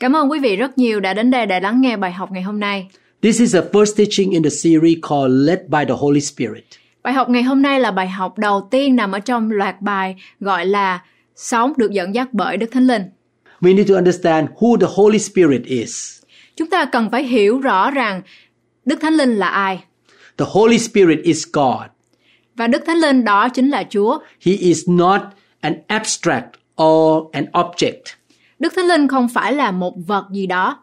Cảm ơn quý vị rất nhiều đã đến đây để lắng nghe bài học ngày hôm nay. This is the first teaching in the series called Led by the Holy Spirit. Bài học ngày hôm nay là bài học đầu tiên nằm ở trong loạt bài gọi là Sống được dẫn dắt bởi Đức Thánh Linh. We need to understand who the Holy Spirit is. Chúng ta cần phải hiểu rõ rằng Đức Thánh Linh là ai. The Holy Spirit is God. Và Đức Thánh Linh đó chính là Chúa. He is not an abstract or an object. Đức Thánh Linh không phải là một vật gì đó,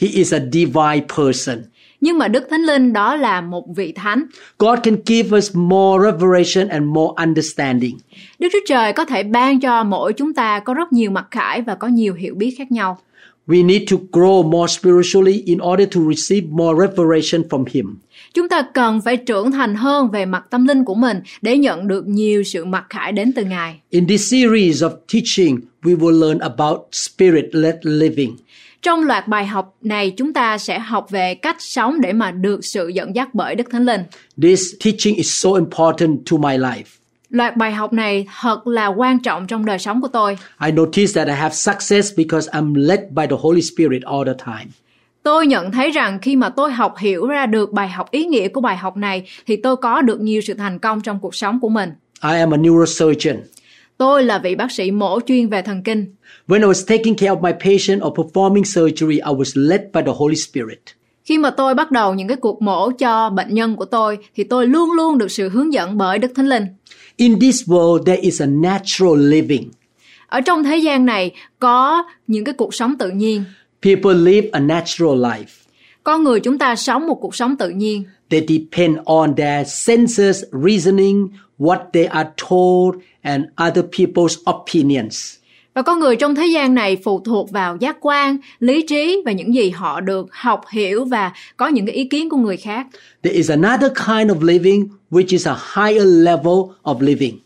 He is a divine person. nhưng mà Đức Thánh Linh đó là một vị thánh. God can give us more revelation and more understanding. Đức Chúa Trời có thể ban cho mỗi chúng ta có rất nhiều mặc khải và có nhiều hiểu biết khác nhau. We need to grow more spiritually in order to receive more revelation from Him. Chúng ta cần phải trưởng thành hơn về mặt tâm linh của mình để nhận được nhiều sự mặc khải đến từ Ngài. In this series of teaching, we will learn about spirit-led living. Trong loạt bài học này chúng ta sẽ học về cách sống để mà được sự dẫn dắt bởi Đức Thánh Linh. This teaching is so important to my life. Loạt bài học này thật là quan trọng trong đời sống của tôi. I notice that I have success because I'm led by the Holy Spirit all the time. Tôi nhận thấy rằng khi mà tôi học hiểu ra được bài học ý nghĩa của bài học này thì tôi có được nhiều sự thành công trong cuộc sống của mình. I am a neurosurgeon. Tôi là vị bác sĩ mổ chuyên về thần kinh. When I was taking care of my patient or performing surgery, I was led by the Holy Spirit. Khi mà tôi bắt đầu những cái cuộc mổ cho bệnh nhân của tôi thì tôi luôn luôn được sự hướng dẫn bởi Đức Thánh Linh. In this world, there is a natural living. Ở trong thế gian này có những cái cuộc sống tự nhiên. People live a natural life. Con người chúng ta sống một cuộc sống tự nhiên. They depend on their senses, reasoning, what they are told, and other people's opinions. Và con người trong thế gian này phụ thuộc vào giác quan, lý trí và những gì họ được học hiểu và có những cái ý kiến của người khác. There is another kind of living, which is a higher level of living.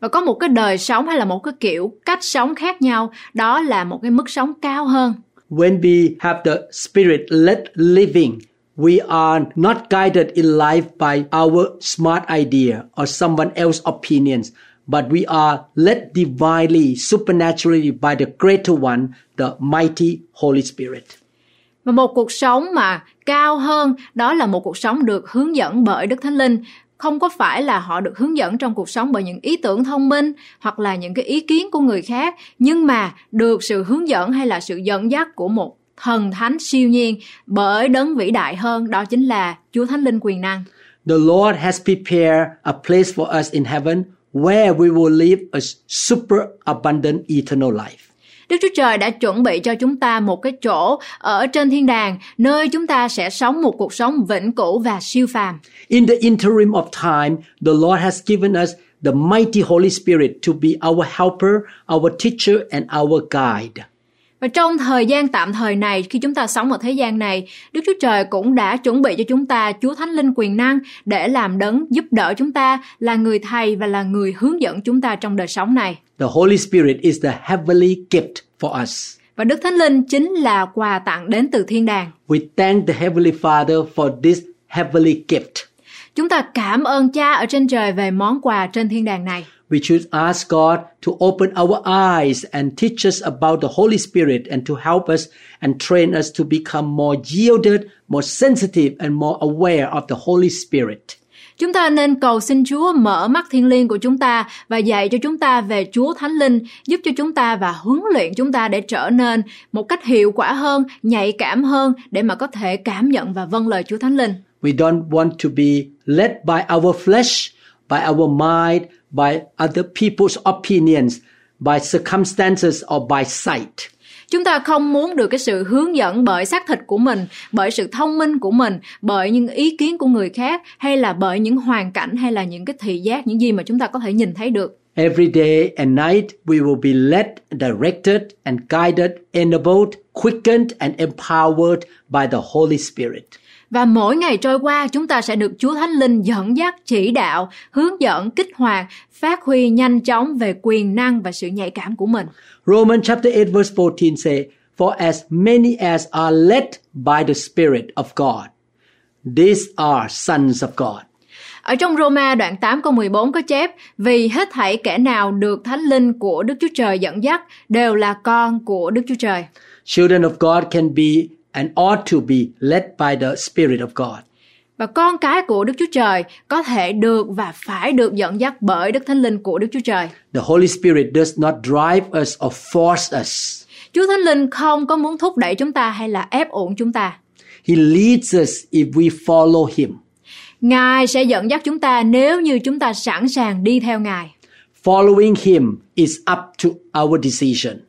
Và có một cái đời sống hay là một cái kiểu cách sống khác nhau, đó là một cái mức sống cao hơn. When we have the spirit led living, we are not guided in life by our smart idea or someone else's opinions, but we are led divinely, supernaturally by the greater one, the mighty Holy Spirit. Và một cuộc sống mà cao hơn đó là một cuộc sống được hướng dẫn bởi Đức Thánh Linh. Không có phải là họ được hướng dẫn trong cuộc sống bởi những ý tưởng thông minh hoặc là những cái ý kiến của người khác, nhưng mà được sự hướng dẫn hay là sự dẫn dắt của một thần thánh siêu nhiên bởi đấng vĩ đại hơn đó chính là Chúa Thánh Linh quyền năng. The Lord has prepared a place for us in heaven where we will live a super abundant eternal life. Đức Chúa Trời đã chuẩn bị cho chúng ta một cái chỗ ở trên thiên đàng nơi chúng ta sẽ sống một cuộc sống vĩnh cửu và siêu phàm. In the interim of time, the Lord has given us the mighty Holy Spirit to be our helper, our teacher, and our guide. Và trong thời gian tạm thời này, khi chúng ta sống ở thế gian này, Đức Chúa Trời cũng đã chuẩn bị cho chúng ta Chúa Thánh Linh quyền năng để làm đấng giúp đỡ chúng ta, là người thầy và là người hướng dẫn chúng ta trong đời sống này. The Holy Spirit is the heavenly gift for us. Và Đức Thánh Linh chính là quà tặng đến từ thiên đàng. We thank the Heavenly Father for this heavenly gift. Chúng ta cảm ơn Cha ở trên trời về món quà trên thiên đàng này. We should ask God to open our eyes and teach us about the Holy Spirit and to help us and train us to become more yielded, more sensitive, and more aware of the Holy Spirit. Chúng ta nên cầu xin Chúa mở mắt thiên liêng của chúng ta và dạy cho chúng ta về Chúa Thánh Linh, giúp cho chúng ta và huấn luyện chúng ta để trở nên một cách hiệu quả hơn, nhạy cảm hơn để mà có thể cảm nhận và vâng lời Chúa Thánh Linh. We don't want to be led by our flesh, by our mind, by other people's opinions, by circumstances or by sight. Chúng ta không muốn được cái sự hướng dẫn bởi xác thịt của mình, bởi sự thông minh của mình, bởi những ý kiến của người khác hay là bởi những hoàn cảnh hay là những cái thị giác, những gì mà chúng ta có thể nhìn thấy được. Every day and night we will be led, directed, and guided, enabled, quickened, and empowered by the Holy Spirit. Và mỗi ngày trôi qua, chúng ta sẽ được Chúa Thánh Linh dẫn dắt, chỉ đạo, hướng dẫn, kích hoạt, phát huy nhanh chóng về quyền năng và sự nhạy cảm của mình. Romans chapter 8 verse 14 say, For as many as are led by the Spirit of God, these are sons of God. Ở trong Roma đoạn 8 câu 14 có chép Vì hết thảy kẻ nào được Thánh Linh của Đức Chúa Trời dẫn dắt đều là con của Đức Chúa Trời. Children of God can be and ought to be led by the Spirit of God. Và con cái của Đức Chúa Trời có thể được và phải được dẫn dắt bởi Đức Thánh Linh của Đức Chúa Trời. The Holy Spirit does not drive us or force us. Chúa Thánh Linh không có muốn thúc đẩy chúng ta hay là ép uổng chúng ta. He leads us if we follow Him. Ngài sẽ dẫn dắt chúng ta nếu như chúng ta sẵn sàng đi theo Ngài. Following Him is up to our decision.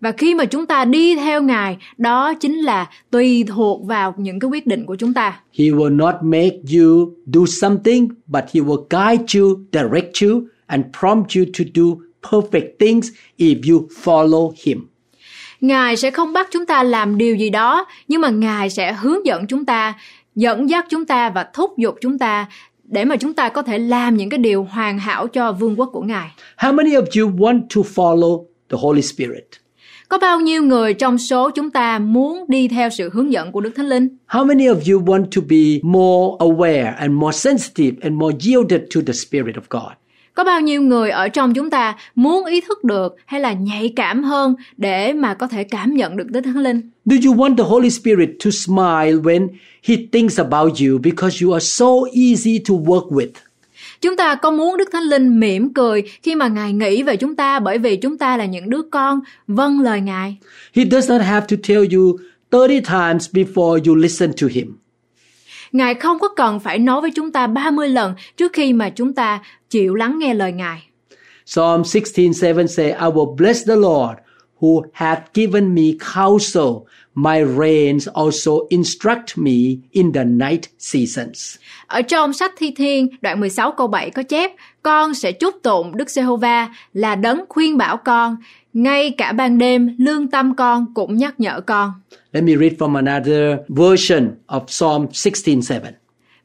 Và khi mà chúng ta đi theo Ngài, đó chính là tùy thuộc vào những cái quyết định của chúng ta. He will not make you do something, but He will guide you, direct you, and prompt you to do perfect things if you follow Him. Ngài sẽ không bắt chúng ta làm điều gì đó, nhưng mà Ngài sẽ hướng dẫn chúng ta, dẫn dắt chúng ta và thúc giục chúng ta để mà chúng ta có thể làm những cái điều hoàn hảo cho vương quốc của Ngài. How many of you want to follow the Holy Spirit? Có bao nhiêu người trong số chúng ta muốn đi theo sự hướng dẫn của Đức Thánh Linh? How many of you want to be more aware and more sensitive and more yielded to the Spirit of God? Có bao nhiêu người ở trong chúng ta muốn ý thức được hay là nhạy cảm hơn để mà có thể cảm nhận được Đức Thánh Linh? Do you want the Holy Spirit to smile when He thinks about you because you are so easy to work with? Chúng ta có muốn Đức Thánh Linh mỉm cười khi mà Ngài nghĩ về chúng ta bởi vì chúng ta là những đứa con vâng lời Ngài. He does not have to tell you 30 times before you listen to Him. Ngài không có cần phải nói với chúng ta 30 lần trước khi mà chúng ta chịu lắng nghe lời Ngài. Psalm 16:7 say, I will bless the Lord who hath given me counsel. My reins also instruct me in the night seasons. Ở trong sách Thi Thiên đoạn 16 câu 7 có chép Con sẽ chúc tụng Đức Giê-hô-va là đấng khuyên bảo con Ngay cả ban đêm lương tâm con cũng nhắc nhở con Let me read from another version of Psalm 16:7.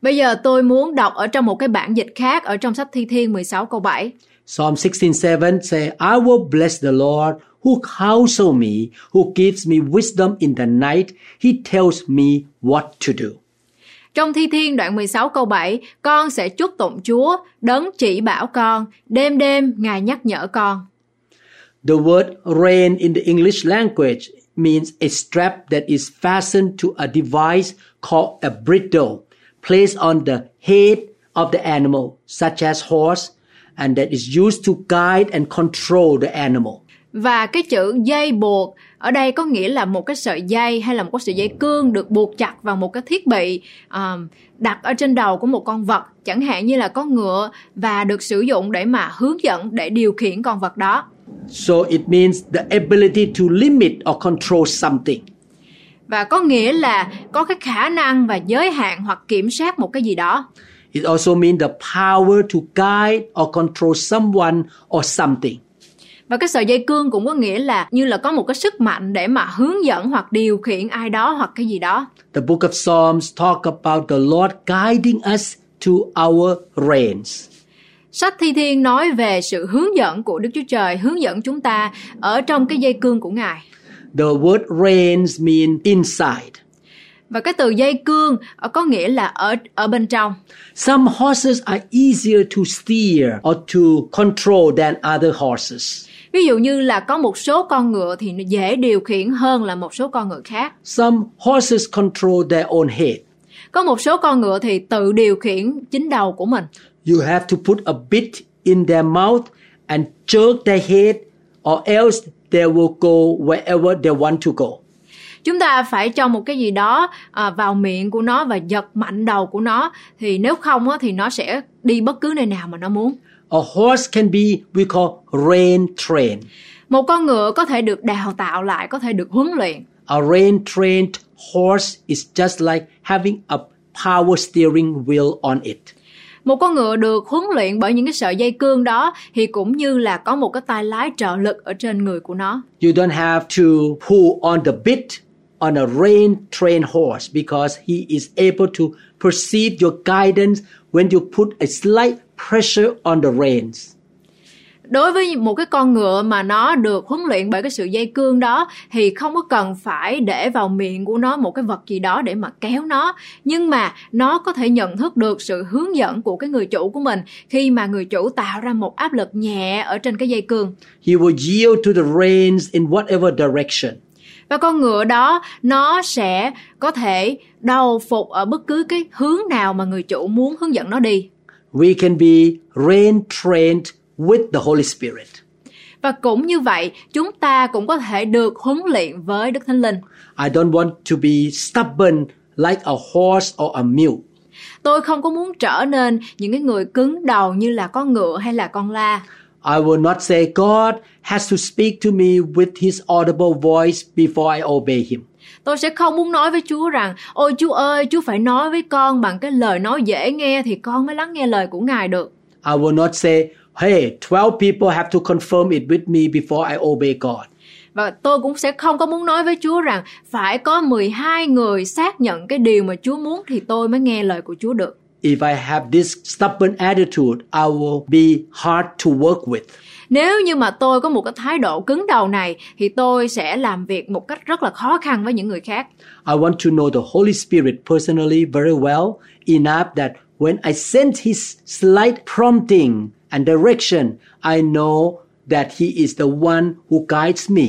Bây giờ tôi muốn đọc ở trong một cái bản dịch khác ở trong sách Thi Thiên 16 câu 7 Psalm 16:7 say, I will bless the Lord who counsel me, who gives me wisdom in the night. He tells me what to do. Trong Thi Thiên đoạn 16 câu 7 Con sẽ chúc tụng Chúa Đấng chỉ bảo con Đêm đêm Ngài nhắc nhở con The word rein in the English language means a strap that is fastened to a device called a bridle, placed on the head of the animal, such as horse, and that is used to guide and control the animal. Và cái chữ dây buộc ở đây có nghĩa là một cái sợi dây hay là một cái sợi dây cương được buộc chặt vào một cái thiết bị um, đặt ở trên đầu của một con vật chẳng hạn như là con ngựa và được sử dụng để mà hướng dẫn để điều khiển con vật đó. So it means the ability to limit or control something. Và có nghĩa là có cái khả năng và giới hạn hoặc kiểm soát một cái gì đó. It also means the power to guide or control someone or something. Và cái sợi dây cương cũng có nghĩa là như là có một cái sức mạnh để mà hướng dẫn hoặc điều khiển ai đó hoặc cái gì đó. The book of Psalms talk about the Lord guiding us to our reins. Sách Thi Thiên nói về sự hướng dẫn của Đức Chúa Trời, hướng dẫn chúng ta ở trong cái dây cương của Ngài. The word reins mean inside. Và cái từ dây cương có nghĩa là ở ở bên trong. Some horses are easier to steer or to control than other horses. Ví dụ như là có một số con ngựa thì nó dễ điều khiển hơn là một số con ngựa khác. Some horses control their own head. Có một số con ngựa thì tự điều khiển chính đầu của mình. You have to put a bit in their mouth and jerk their head or else they will go wherever they want to go. Chúng ta phải cho một cái gì đó à, vào miệng của nó và giật mạnh đầu của nó thì nếu không á, thì nó sẽ đi bất cứ nơi nào mà nó muốn. A horse can be we call rein trained. Một con ngựa có thể được đào tạo lại, có thể được huấn luyện. A rein trained horse is just like having a power steering wheel on it. Một con ngựa được huấn luyện bởi những cái sợi dây cương đó thì cũng như là có một cái tay lái trợ lực ở trên người của nó. You don't have to pull on the bit on a rein trained horse because he is able to perceive your guidance when you put a slight pressure on the reins. Đối với một cái con ngựa mà nó được huấn luyện bởi cái sự dây cương đó thì không có cần phải để vào miệng của nó một cái vật gì đó để mà kéo nó nhưng mà nó có thể nhận thức được sự hướng dẫn của cái người chủ của mình khi mà người chủ tạo ra một áp lực nhẹ ở trên cái dây cương He will yield to the reins in whatever direction. và con ngựa đó nó sẽ có thể đầu phục ở bất cứ cái hướng nào mà người chủ muốn hướng dẫn nó đi We can be rein trained with the Holy Spirit. và cũng như vậy chúng ta cũng có thể được huấn luyện với đức thánh linh I don't want to be stubborn like a horse or a mule. tôi không có muốn trở nên những cái người cứng đầu như là con ngựa hay là con la I will not say God has to speak to me with his audible voice before I obey him. Tôi sẽ không muốn nói với Chúa rằng Ôi Chúa ơi, Chúa phải nói với con bằng cái lời nói dễ nghe thì con mới lắng nghe lời của Ngài được. I will not say, hey, 12 people have to confirm it with me before I obey God. Và tôi cũng sẽ không có muốn nói với Chúa rằng phải có 12 người xác nhận cái điều mà Chúa muốn thì tôi mới nghe lời của Chúa được. If I have this stubborn attitude, I will be hard to work with. Nếu như mà tôi có một cái thái độ cứng đầu này thì tôi sẽ làm việc một cách rất là khó khăn với những người khác. I want to know the Holy Spirit personally very well, enough that when I sense His slight prompting and direction, I know that He is the one who guides me.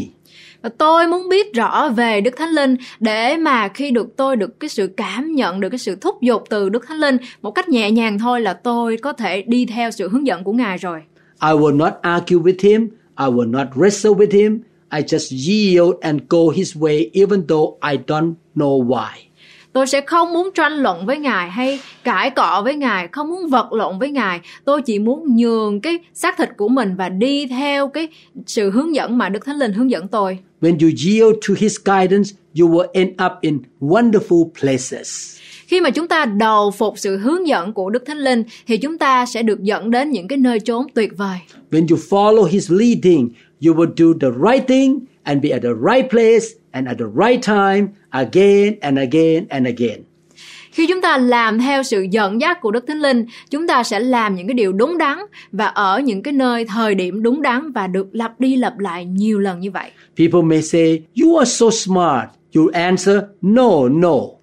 Và tôi muốn biết rõ về Đức Thánh Linh để mà khi được tôi được cái sự cảm nhận được cái sự thúc giục từ Đức Thánh Linh một cách nhẹ nhàng thôi là tôi có thể đi theo sự hướng dẫn của Ngài rồi. I will not argue with Him. I will not wrestle with Him. I just yield and go His way even though I don't know why. Tôi sẽ không muốn tranh luận với Ngài hay cãi cọ với Ngài, không muốn vật lộn với Ngài. Tôi chỉ muốn nhường cái xác thịt của mình và đi theo cái sự hướng dẫn mà Đức Thánh Linh hướng dẫn tôi. When you yield to His guidance, you will end up in wonderful places. Khi mà chúng ta đầu phục sự hướng dẫn của Đức Thánh Linh thì chúng ta sẽ được dẫn đến những cái nơi chốn tuyệt vời. When you follow His leading, you will do the right thing and be at the right place and at the right time again and again and again. Khi chúng ta làm theo sự dẫn dắt của Đức Thánh Linh, chúng ta sẽ làm những cái điều đúng đắn và ở những cái nơi thời điểm đúng đắn và được lặp đi lặp lại nhiều lần như vậy. People may say, You are so smart. You answer, No, no.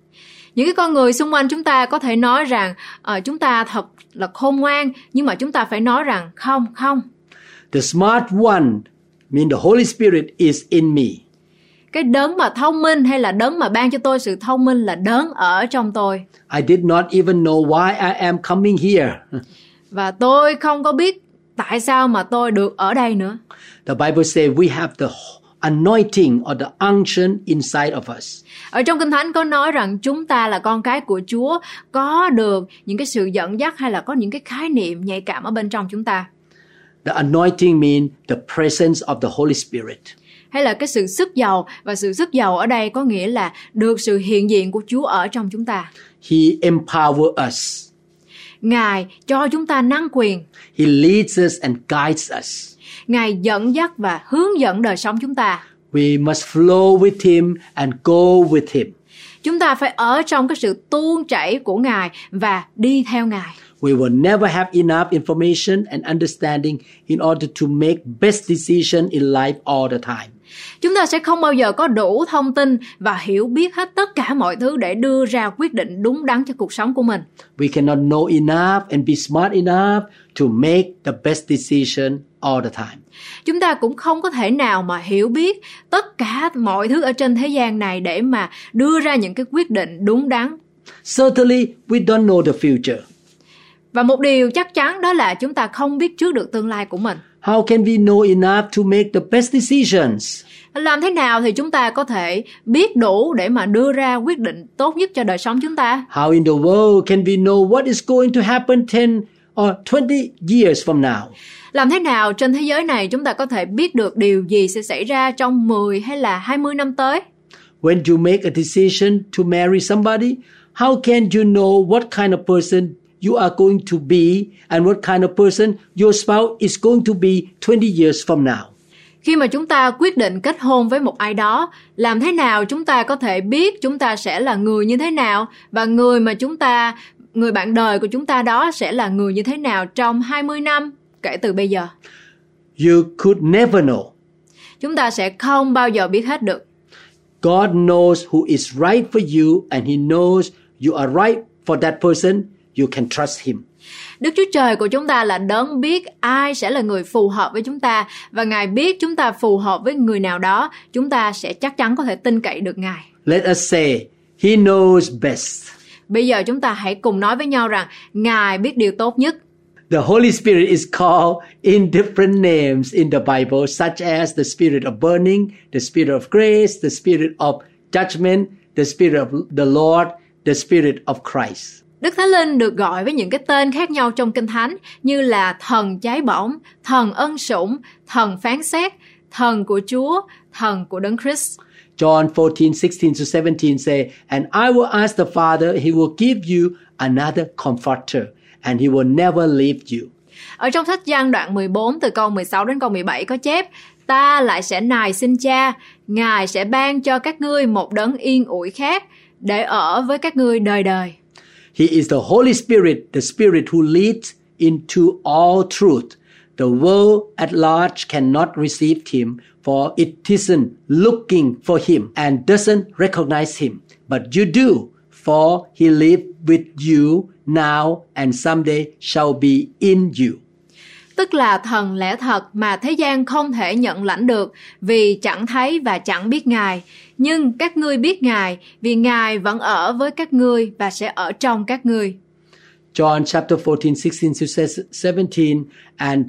Những cái con người xung quanh chúng ta có thể nói rằng ờ, chúng ta thật là khôn ngoan, nhưng mà chúng ta phải nói rằng không, không. The smart one, mean the Holy Spirit is in me. Cái đấng mà thông minh hay là đấng mà ban cho tôi sự thông minh là đấng ở trong tôi. I did not even know why I am coming here. Và tôi không có biết tại sao mà tôi được ở đây nữa. The Bible says we have the anointing or the unction inside of us. Ở trong Kinh Thánh có nói rằng chúng ta là con cái của Chúa, có được những cái sự dẫn dắt hay là có những cái khái niệm nhạy cảm ở bên trong chúng ta. The anointing means the presence of the Holy Spirit. Hay là cái sự sức giàu và sự sức giàu ở đây có nghĩa là được sự hiện diện của Chúa ở trong chúng ta. He empower us. Ngài cho chúng ta năng quyền, He leads us and guides us. Ngài dẫn dắt và hướng dẫn đời sống chúng ta. We must flow with him and go with him. Chúng ta phải ở trong cái sự tuôn chảy của Ngài và đi theo Ngài. We will never have enough information and understanding in order to make best decision in life all the time. Chúng ta sẽ không bao giờ có đủ thông tin và hiểu biết hết tất cả mọi thứ để đưa ra quyết định đúng đắn cho cuộc sống của mình. We cannot know enough and be smart enough to make the best decision all the time. Chúng ta cũng không có thể nào mà hiểu biết tất cả mọi thứ ở trên thế gian này để mà đưa ra những cái quyết định đúng đắn. Certainly, we don't know the future. Và một điều chắc chắn đó là chúng ta không biết trước được tương lai của mình. How can we know enough to make the best decisions? Làm thế nào thì chúng ta có thể biết đủ để mà đưa ra quyết định tốt nhất cho đời sống chúng ta? How in the world can we know what is going to happen 10 or 20 years from now? Làm thế nào trên thế giới này chúng ta có thể biết được điều gì sẽ xảy ra trong 10 hay là 20 năm tới? When you make a decision to marry somebody, how can you know what kind of person you are going to be and what kind of person your spouse is going to be 20 years from now. Khi mà chúng ta quyết định kết hôn với một ai đó, làm thế nào chúng ta có thể biết chúng ta sẽ là người như thế nào và người mà chúng ta người bạn đời của chúng ta đó sẽ là người như thế nào trong 20 năm kể từ bây giờ. You could never know. Chúng ta sẽ không bao giờ biết hết được. God knows who is right for you and He knows you are right for that person. You can trust Him. Đức Chúa Trời của chúng ta là đấng biết ai sẽ là người phù hợp với chúng ta và Ngài biết chúng ta phù hợp với người nào đó, chúng ta sẽ chắc chắn có thể tin cậy được Ngài. Let us say, He knows best. Bây giờ chúng ta hãy cùng nói với nhau rằng Ngài biết điều tốt nhất. The Holy Spirit is called in different names in the Bible, such as the Spirit of burning, the Spirit of grace, the Spirit of judgment, the Spirit of the Lord, the Spirit of Christ. Đức Thánh Linh được gọi với những cái tên khác nhau trong Kinh Thánh như là thần cháy bỏng, thần ân sủng, thần phán xét, thần của Chúa, thần của Đấng Christ. John 14, 16 to 17 say, And I will ask the Father, He will give you another comforter, and He will never leave you. Ở trong sách Giăng đoạn 14 từ câu 16 đến câu 17 có chép Ta lại sẽ nài xin cha, Ngài sẽ ban cho các ngươi một đấng yên ủi khác để ở với các ngươi đời đời. He is the Holy Spirit, the Spirit who leads into all truth. The world at large cannot receive him, for it isn't looking for him and doesn't recognize him. But you do, for he lives with you now and someday shall be in you. Tức là thần lẽ thật mà thế gian không thể nhận lãnh được vì chẳng thấy và chẳng biết Ngài. Nhưng các ngươi biết Ngài vì Ngài vẫn ở với các ngươi và sẽ ở trong các ngươi. John chapter 14, 16 to 17. And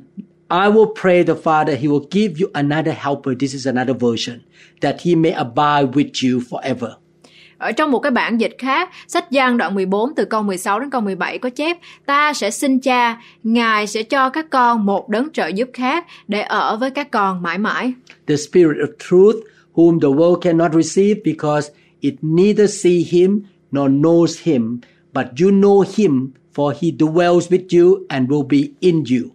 I will pray the Father, He will give you another helper. This is another version, that He may abide with you forever. Ở trong một cái bản dịch khác, sách Giăng đoạn 14 từ câu 16 đến câu 17 có chép Ta sẽ xin cha, Ngài sẽ cho các con một đấng trợ giúp khác để ở với các con mãi mãi. The Spirit of truth, whom the world cannot receive because it neither see Him nor knows Him, but you know Him, for He dwells with you and will be in you.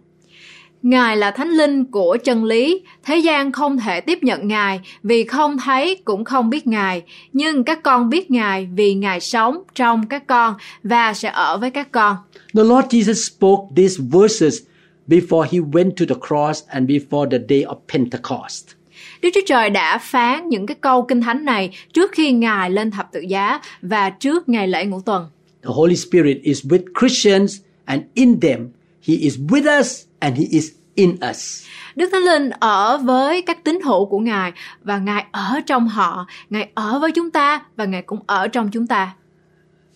Ngài là thánh linh của chân lý, thế gian không thể tiếp nhận Ngài vì không thấy cũng không biết Ngài, nhưng các con biết Ngài vì Ngài sống trong các con và sẽ ở với các con. The Lord Jesus spoke these verses before He went to the cross and before the day of Pentecost. Đức Chúa Trời đã phán những cái câu kinh thánh này trước khi Ngài lên thập tự giá và trước ngày lễ ngũ tuần. The Holy Spirit is with Christians and in them He is with us and He is in us. Đức Thánh Linh ở với các tín hữu của Ngài và Ngài ở trong họ, Ngài ở với chúng ta và Ngài cũng ở trong chúng ta.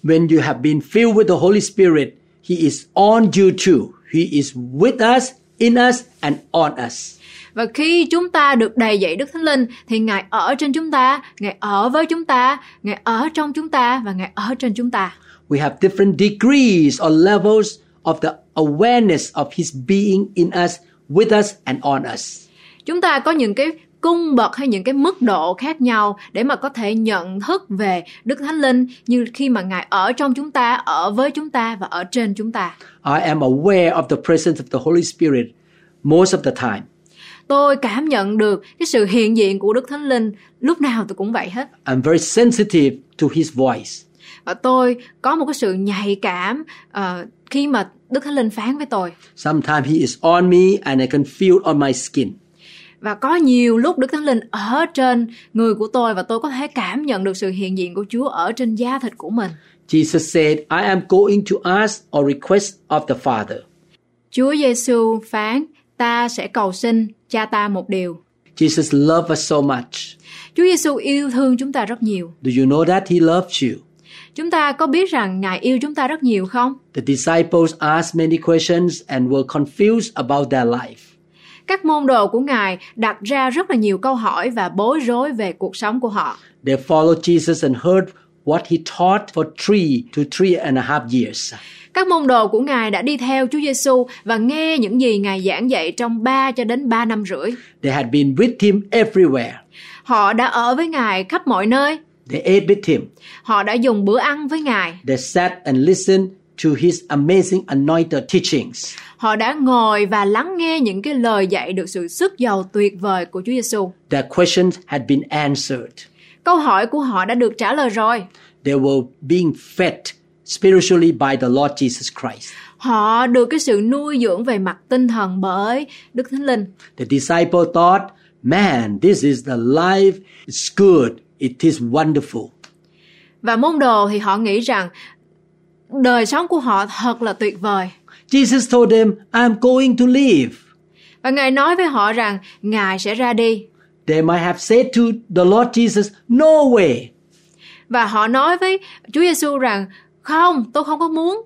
When you have been filled with the Holy Spirit, He is on you too. He is with us, in us, and on us. Và khi chúng ta được đầy dạy Đức Thánh Linh thì Ngài ở trên chúng ta, Ngài ở với chúng ta, Ngài ở trong chúng ta và Ngài ở trên chúng ta. We have different degrees or levels of the awareness of His being in us, with us, and on us. Chúng ta có những cái cung bậc hay những cái mức độ khác nhau để mà có thể nhận thức về Đức Thánh Linh như khi mà Ngài ở trong chúng ta, ở với chúng ta và ở trên chúng ta. I am aware of the presence of the Holy Spirit most of the time. Tôi cảm nhận được cái sự hiện diện của Đức Thánh Linh lúc nào tôi cũng vậy hết. I'm very sensitive to His voice. Và tôi có một cái sự nhạy cảm ờ, khi mà Đức Thánh Linh phán với tôi. Sometimes He is on me and I can feel it on my skin. Và có nhiều lúc Đức Thánh Linh ở trên người của tôi và tôi có thể cảm nhận được sự hiện diện của Chúa ở trên da thịt của mình. Jesus said, I am going to ask or request of the Father. Chúa Giêsu phán, ta sẽ cầu xin cha ta một điều. Jesus loved us so much. Chúa Giêsu yêu thương chúng ta rất nhiều. Do you know that He loves you? Chúng ta có biết rằng Ngài yêu chúng ta rất nhiều không? The disciples asked many questions and were confused about their life. Các môn đồ của Ngài đặt ra rất là nhiều câu hỏi và bối rối về cuộc sống của họ. They followed Jesus and heard what he taught for three to three and a half years. Các môn đồ của Ngài đã đi theo Chúa Giêsu và nghe những gì Ngài giảng dạy trong 3 cho đến 3 năm rưỡi. They had been with him everywhere. Họ đã ở với Ngài khắp mọi nơi. They ate with him. Họ đã dùng bữa ăn với Ngài. They sat and listened to his amazing anointed teachings. Họ đã ngồi và lắng nghe những cái lời dạy được sự sức giàu tuyệt vời của Chúa Giêsu. Their questions had been answered. Câu hỏi của họ đã được trả lời rồi. They were being fed spiritually by the Lord Jesus Christ. Họ được cái sự nuôi dưỡng về mặt tinh thần bởi Đức Thánh Linh. The disciple thought, man, this is the life. It's good. It is wonderful. Và môn đồ thì họ nghĩ rằng đời sống của họ thật là tuyệt vời. Jesus told them, I'm going to leave. Và Ngài nói với họ rằng Ngài sẽ ra đi. They might have said to the Lord Jesus, No way. Và họ nói với Chúa Giêsu rằng không, tôi không có muốn.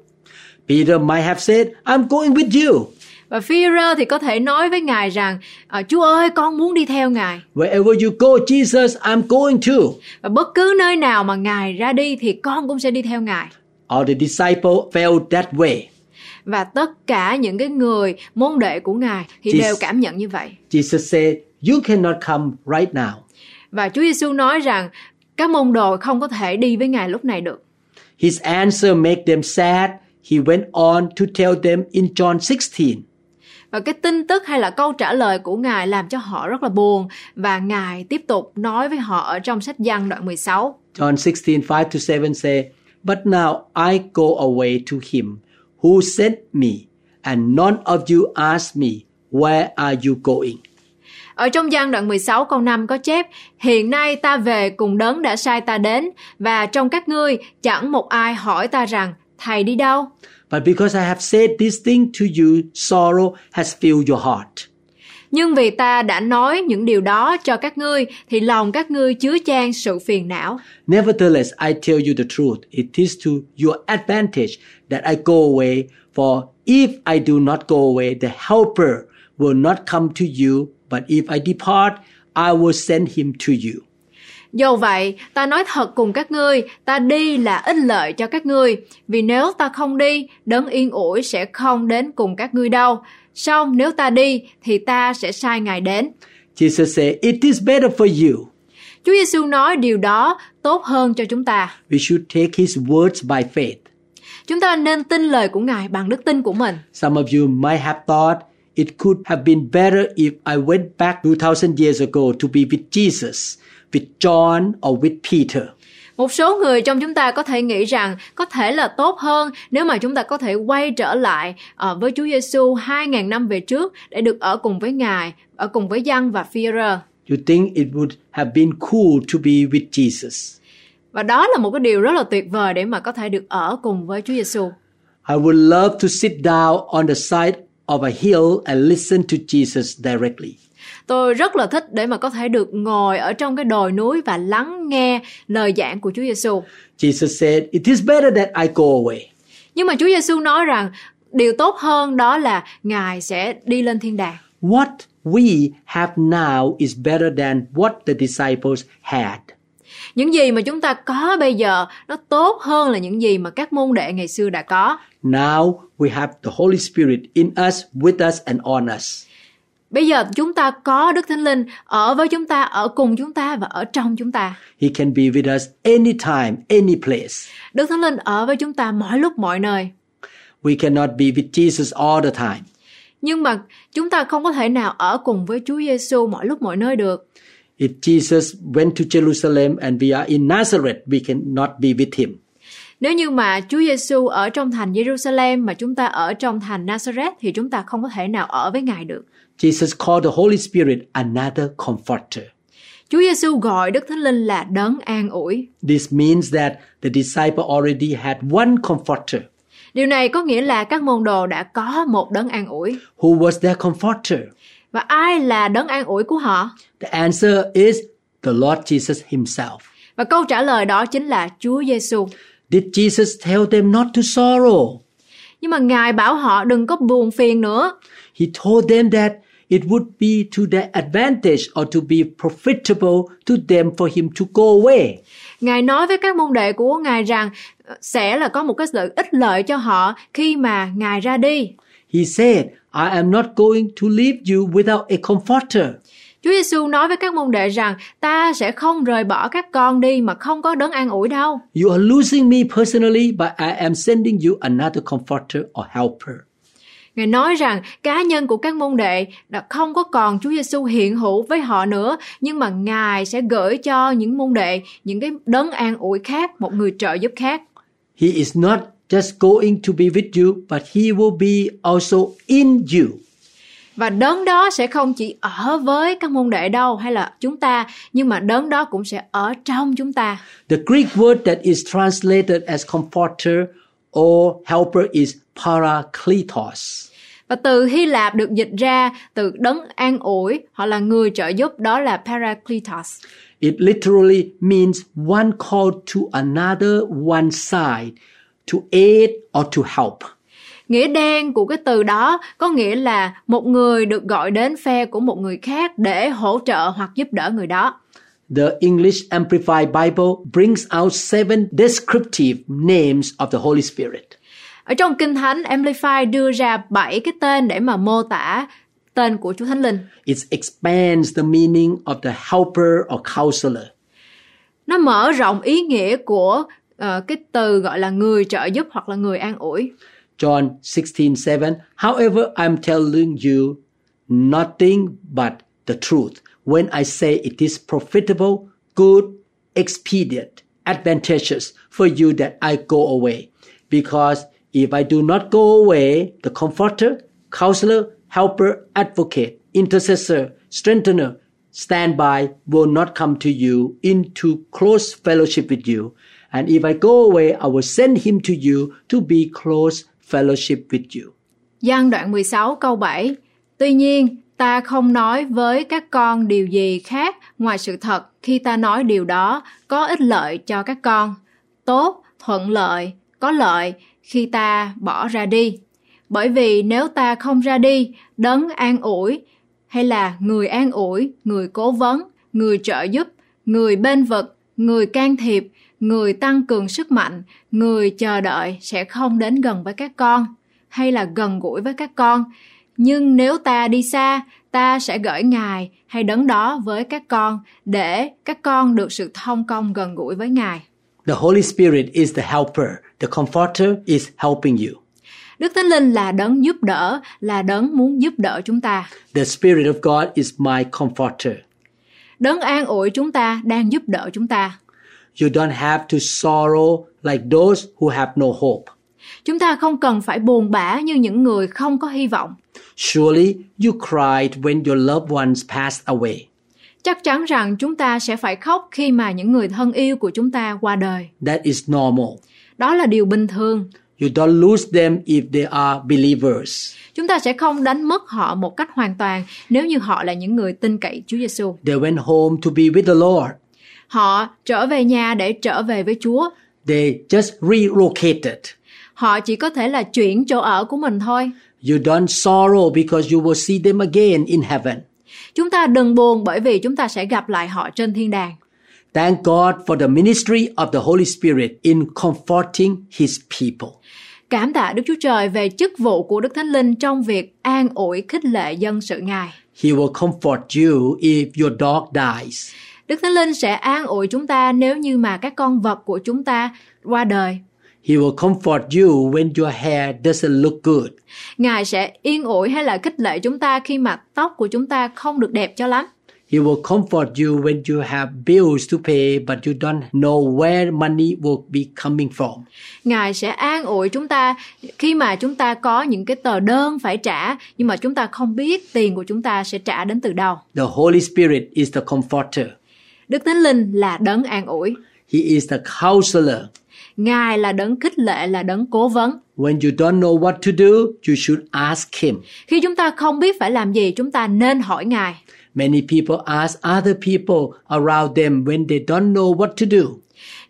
Peter might have said, I'm going with you. Và Phi-rơ thì có thể nói với Ngài rằng "À, Chúa ơi, con muốn đi theo Ngài. Wherever you go, Jesus, I'm going to. Và bất cứ nơi nào mà Ngài ra đi thì con cũng sẽ đi theo Ngài. All the disciples felt that way. Và tất cả những cái người môn đệ của Ngài thì Jesus- đều cảm nhận như vậy. Jesus said, You cannot come right now. Và Chúa Giêsu nói rằng các môn đồ không có thể đi với Ngài lúc này được. His answer made them sad. He went on to tell them in John 16. Và cái tin tức hay là câu trả lời của Ngài làm cho họ rất là buồn và Ngài tiếp tục nói với họ ở trong sách Giăng đoạn 16. John 16, 5 to 7 say, But now I go away to him who sent me, and none of you ask me, Where are you going? Ở trong Giăng đoạn 16 câu 5 có chép Hiện nay ta về cùng đấng đã sai ta đến Và trong các ngươi chẳng một ai hỏi ta rằng Thầy đi đâu? But because I have said this thing to you, sorrow has filled your heart. Nhưng vì ta đã nói những điều đó cho các ngươi Thì lòng các ngươi chứa chan sự phiền não Nevertheless, I tell you the truth. It is to your advantage that I go away, for if I do not go away, the Helper will not come to you, but if I depart, I will send him to you. Dầu vậy, ta nói thật cùng các ngươi, ta đi là ích lợi cho các ngươi, vì nếu ta không đi, đấng yên ủi sẽ không đến cùng các ngươi đâu. Xong nếu ta đi, thì ta sẽ sai Ngài đến. Jesus said, It is better for you. Chúa Giêsu nói điều đó tốt hơn cho chúng ta. We should take his words by faith. Chúng ta nên tin lời của Ngài bằng đức tin của mình. Some of you might have thought it could have been better if I went back 2000 years ago to be with Jesus, with John, or with Peter. Một số người trong chúng ta có thể nghĩ rằng có thể là tốt hơn nếu mà chúng ta có thể quay trở lại ờ, với Chúa Giêsu 2000 năm về trước để được ở cùng với Ngài, ở cùng với Giăng và Phi-rơ. You think it would have been cool to be with Jesus. Và đó là một cái điều rất là tuyệt vời để mà có thể được ở cùng với Chúa Giêsu. I would love to sit down on the side of a hill and listen to Jesus directly. Tôi rất là thích để mà có thể được ngồi ở trong cái đồi núi và lắng nghe lời giảng của Chúa Giêsu. Jesus said, It is better that I go away. Nhưng mà Chúa Giêsu nói rằng điều tốt hơn đó là Ngài sẽ đi lên thiên đàng. What we have now is better than what the disciples had. Những gì mà chúng ta có bây giờ nó tốt hơn là những gì mà các môn đệ ngày xưa đã có. Now we have the Holy Spirit in us, with us, and on us. Bây giờ chúng ta có Đức Thánh Linh ở với chúng ta, ở cùng chúng ta và ở trong chúng ta. He can be with us anytime, any place. Đức Thánh Linh ở với chúng ta mọi lúc mọi nơi. We cannot be with Jesus all the time. Nhưng mà chúng ta không có thể nào ở cùng với Chúa Giêsu mọi lúc mọi nơi được. If Jesus went to Jerusalem and we are in Nazareth, we cannot be with him. Nếu như mà Chúa Giêsu ở trong thành Jerusalem mà chúng ta ở trong thành Nazareth thì chúng ta không có thể nào ở với Ngài được. Jesus called the Holy Spirit another comforter. Chúa Giêsu gọi Đức Thánh Linh là đấng an ủi. This means that the disciple already had one comforter. Điều này có nghĩa là các môn đồ đã có một đấng an ủi. Who was their comforter? Và ai là đấng an ủi của họ? The answer is the Lord Jesus himself. Và câu trả lời đó chính là Chúa Giêsu. Did Jesus tell them not to sorrow? Nhưng mà Ngài bảo họ đừng có buồn phiền nữa. He told them that it would be to their advantage or to be profitable to them for him to go away. Ngài nói với các môn đệ của Ngài rằng ờ, sẽ là có một cái sự ích lợi cho họ khi mà Ngài ra đi. He said, I am not going to leave you without a comforter. Chúa Giêsu nói với các môn đệ rằng ta sẽ không rời bỏ các con đi mà không có đấng an ủi đâu. You are losing me personally, but I am sending you another comforter or helper. Ngài nói rằng cá nhân của các môn đệ đã không có còn Chúa Giêsu hiện hữu với họ nữa, nhưng mà Ngài sẽ gửi cho những môn đệ những cái đấng an ủi khác, một người trợ giúp khác. He is not just going to be with you, but he will be also in you. Và đấng đó sẽ không chỉ ở với các môn đệ đâu hay là chúng ta, nhưng mà đấng đó cũng sẽ ở trong chúng ta. The Greek word that is translated as comforter or helper is parakletos. Và từ Hy Lạp được dịch ra từ đấng an ủi hoặc là người trợ giúp đó là Parakletos. It literally means one called to another one side to aid or to help. Nghĩa đen của cái từ đó có nghĩa là một người được gọi đến phe của một người khác để hỗ trợ hoặc giúp đỡ người đó. The English Amplified Bible brings out seven descriptive names of the Holy Spirit. Ở trong Kinh Thánh, Amplify đưa ra bảy cái tên để mà mô tả tên của Chúa Thánh Linh. It expands the meaning of the helper or counselor. Nó mở rộng ý nghĩa của uh, cái từ gọi là người trợ giúp hoặc là người an ủi. John 16:7 However I'm telling you nothing but the truth. When I say it is profitable good expedient advantageous for you that I go away. Because if I do not go away the comforter counselor helper advocate intercessor strengthener standby will not come to you into close fellowship with you and if I go away I will send him to you to be close fellowship with you Giăng đoạn 16 câu 7 Tuy nhiên, ta không nói với các con điều gì khác ngoài sự thật khi ta nói điều đó có ích lợi cho các con. Tốt, thuận lợi, có lợi khi ta bỏ ra đi. Bởi vì nếu ta không ra đi, đấng an ủi hay là người an ủi, người cố vấn, người trợ giúp, người bên vực, người can thiệp, người tăng cường sức mạnh, người chờ đợi sẽ không đến gần với các con hay là gần gũi với các con. Nhưng nếu ta đi xa, ta sẽ gửi Ngài hay đấng đó với các con để các con được sự thông công gần gũi với Ngài. The Holy Spirit is the helper. The comforter is helping you. Đức Thánh Linh là đấng giúp đỡ, là đấng muốn giúp đỡ chúng ta. The Spirit of God is my comforter. Đấng an ủi chúng ta đang giúp đỡ chúng ta. You don't have to sorrow like those who have no hope. Chúng ta không cần phải buồn bã như những người không có hy vọng. Surely you cried when your loved ones passed away. Chắc chắn rằng chúng ta sẽ phải khóc khi mà những người thân yêu của chúng ta qua đời. That is normal. Đó là điều bình thường. You don't lose them if they are believers. Chúng ta sẽ không đánh mất họ một cách hoàn toàn nếu như họ là những người tin cậy Chúa Giêsu. They went home to be with the Lord. Họ trở về nhà để trở về với Chúa. They just relocated. Họ chỉ có thể là chuyển chỗ ở của mình thôi. You don't sorrow because you will see them again in heaven. Chúng ta đừng buồn bởi vì chúng ta sẽ gặp lại họ trên thiên đàng. Thank God for the ministry of the Holy Spirit in comforting His people. Cảm tạ Đức Chúa Trời về chức vụ của Đức Thánh Linh trong việc an ủi khích lệ dân sự Ngài. He will comfort you if your dog dies. Đức Thánh Linh sẽ an ủi chúng ta nếu như mà các con vật của chúng ta qua đời. He will comfort you when your hair doesn't look good. Ngài sẽ yên ủi hay là khích lệ chúng ta khi mà tóc của chúng ta không được đẹp cho lắm. He will comfort you when you have bills to pay but you don't know where money will be coming from. Ngài sẽ an ủi chúng ta khi mà chúng ta có những cái tờ đơn phải trả nhưng mà chúng ta không biết tiền của chúng ta sẽ trả đến từ đâu. The Holy Spirit is the comforter. Đức Thánh Linh là đấng an ủi. He is the counselor. Ngài là đấng khích lệ, là đấng cố vấn. When you don't know what to do, you should ask him. Khi chúng ta không biết phải làm gì, chúng ta nên hỏi Ngài. Many people ask other people around them when they don't know what to do.